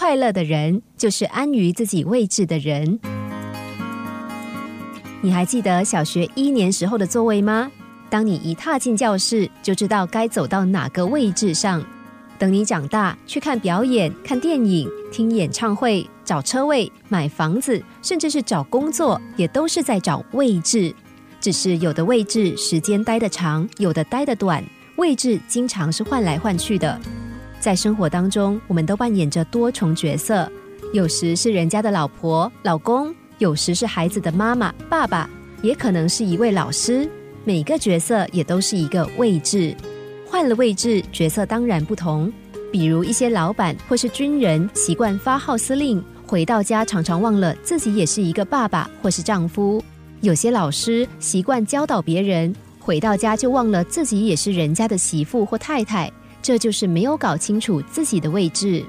快乐的人，就是安于自己位置的人。你还记得小学一年时候的座位吗？当你一踏进教室，就知道该走到哪个位置上。等你长大去看表演、看电影、听演唱会、找车位、买房子，甚至是找工作，也都是在找位置。只是有的位置时间待得长，有的待得短，位置经常是换来换去的。在生活当中，我们都扮演着多重角色，有时是人家的老婆、老公，有时是孩子的妈妈、爸爸，也可能是一位老师。每个角色也都是一个位置。换了位置，角色当然不同。比如一些老板或是军人，习惯发号司令，回到家常常忘了自己也是一个爸爸或是丈夫；有些老师习惯教导别人，回到家就忘了自己也是人家的媳妇或太太，这就是没有搞清楚自己的位置。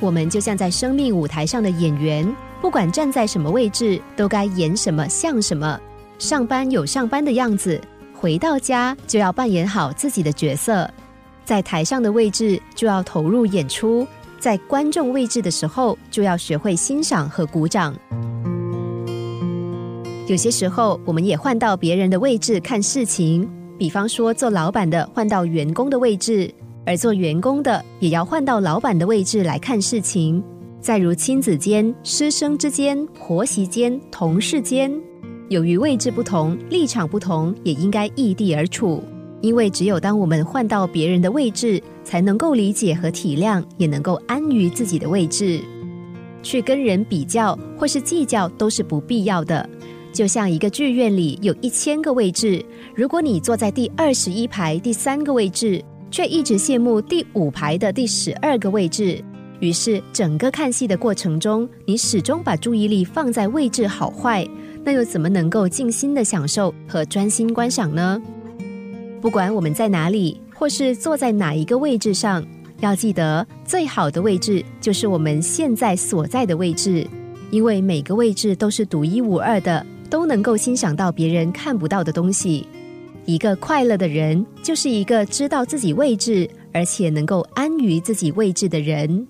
我们就像在生命舞台上的演员，不管站在什么位置，都该演什么像什么。上班有上班的样子。回到家就要扮演好自己的角色，在台上的位置就要投入演出，在观众位置的时候就要学会欣赏和鼓掌。有些时候，我们也换到别人的位置看事情，比方说做老板的换到员工的位置，而做员工的也要换到老板的位置来看事情。再如亲子间、师生之间、婆媳间、同事间。由于位置不同、立场不同，也应该异地而处。因为只有当我们换到别人的位置，才能够理解和体谅，也能够安于自己的位置。去跟人比较或是计较都是不必要的。就像一个剧院里有一千个位置，如果你坐在第二十一排第三个位置，却一直羡慕第五排的第十二个位置，于是整个看戏的过程中，你始终把注意力放在位置好坏。那又怎么能够静心的享受和专心观赏呢？不管我们在哪里，或是坐在哪一个位置上，要记得最好的位置就是我们现在所在的位置，因为每个位置都是独一无二的，都能够欣赏到别人看不到的东西。一个快乐的人，就是一个知道自己位置，而且能够安于自己位置的人。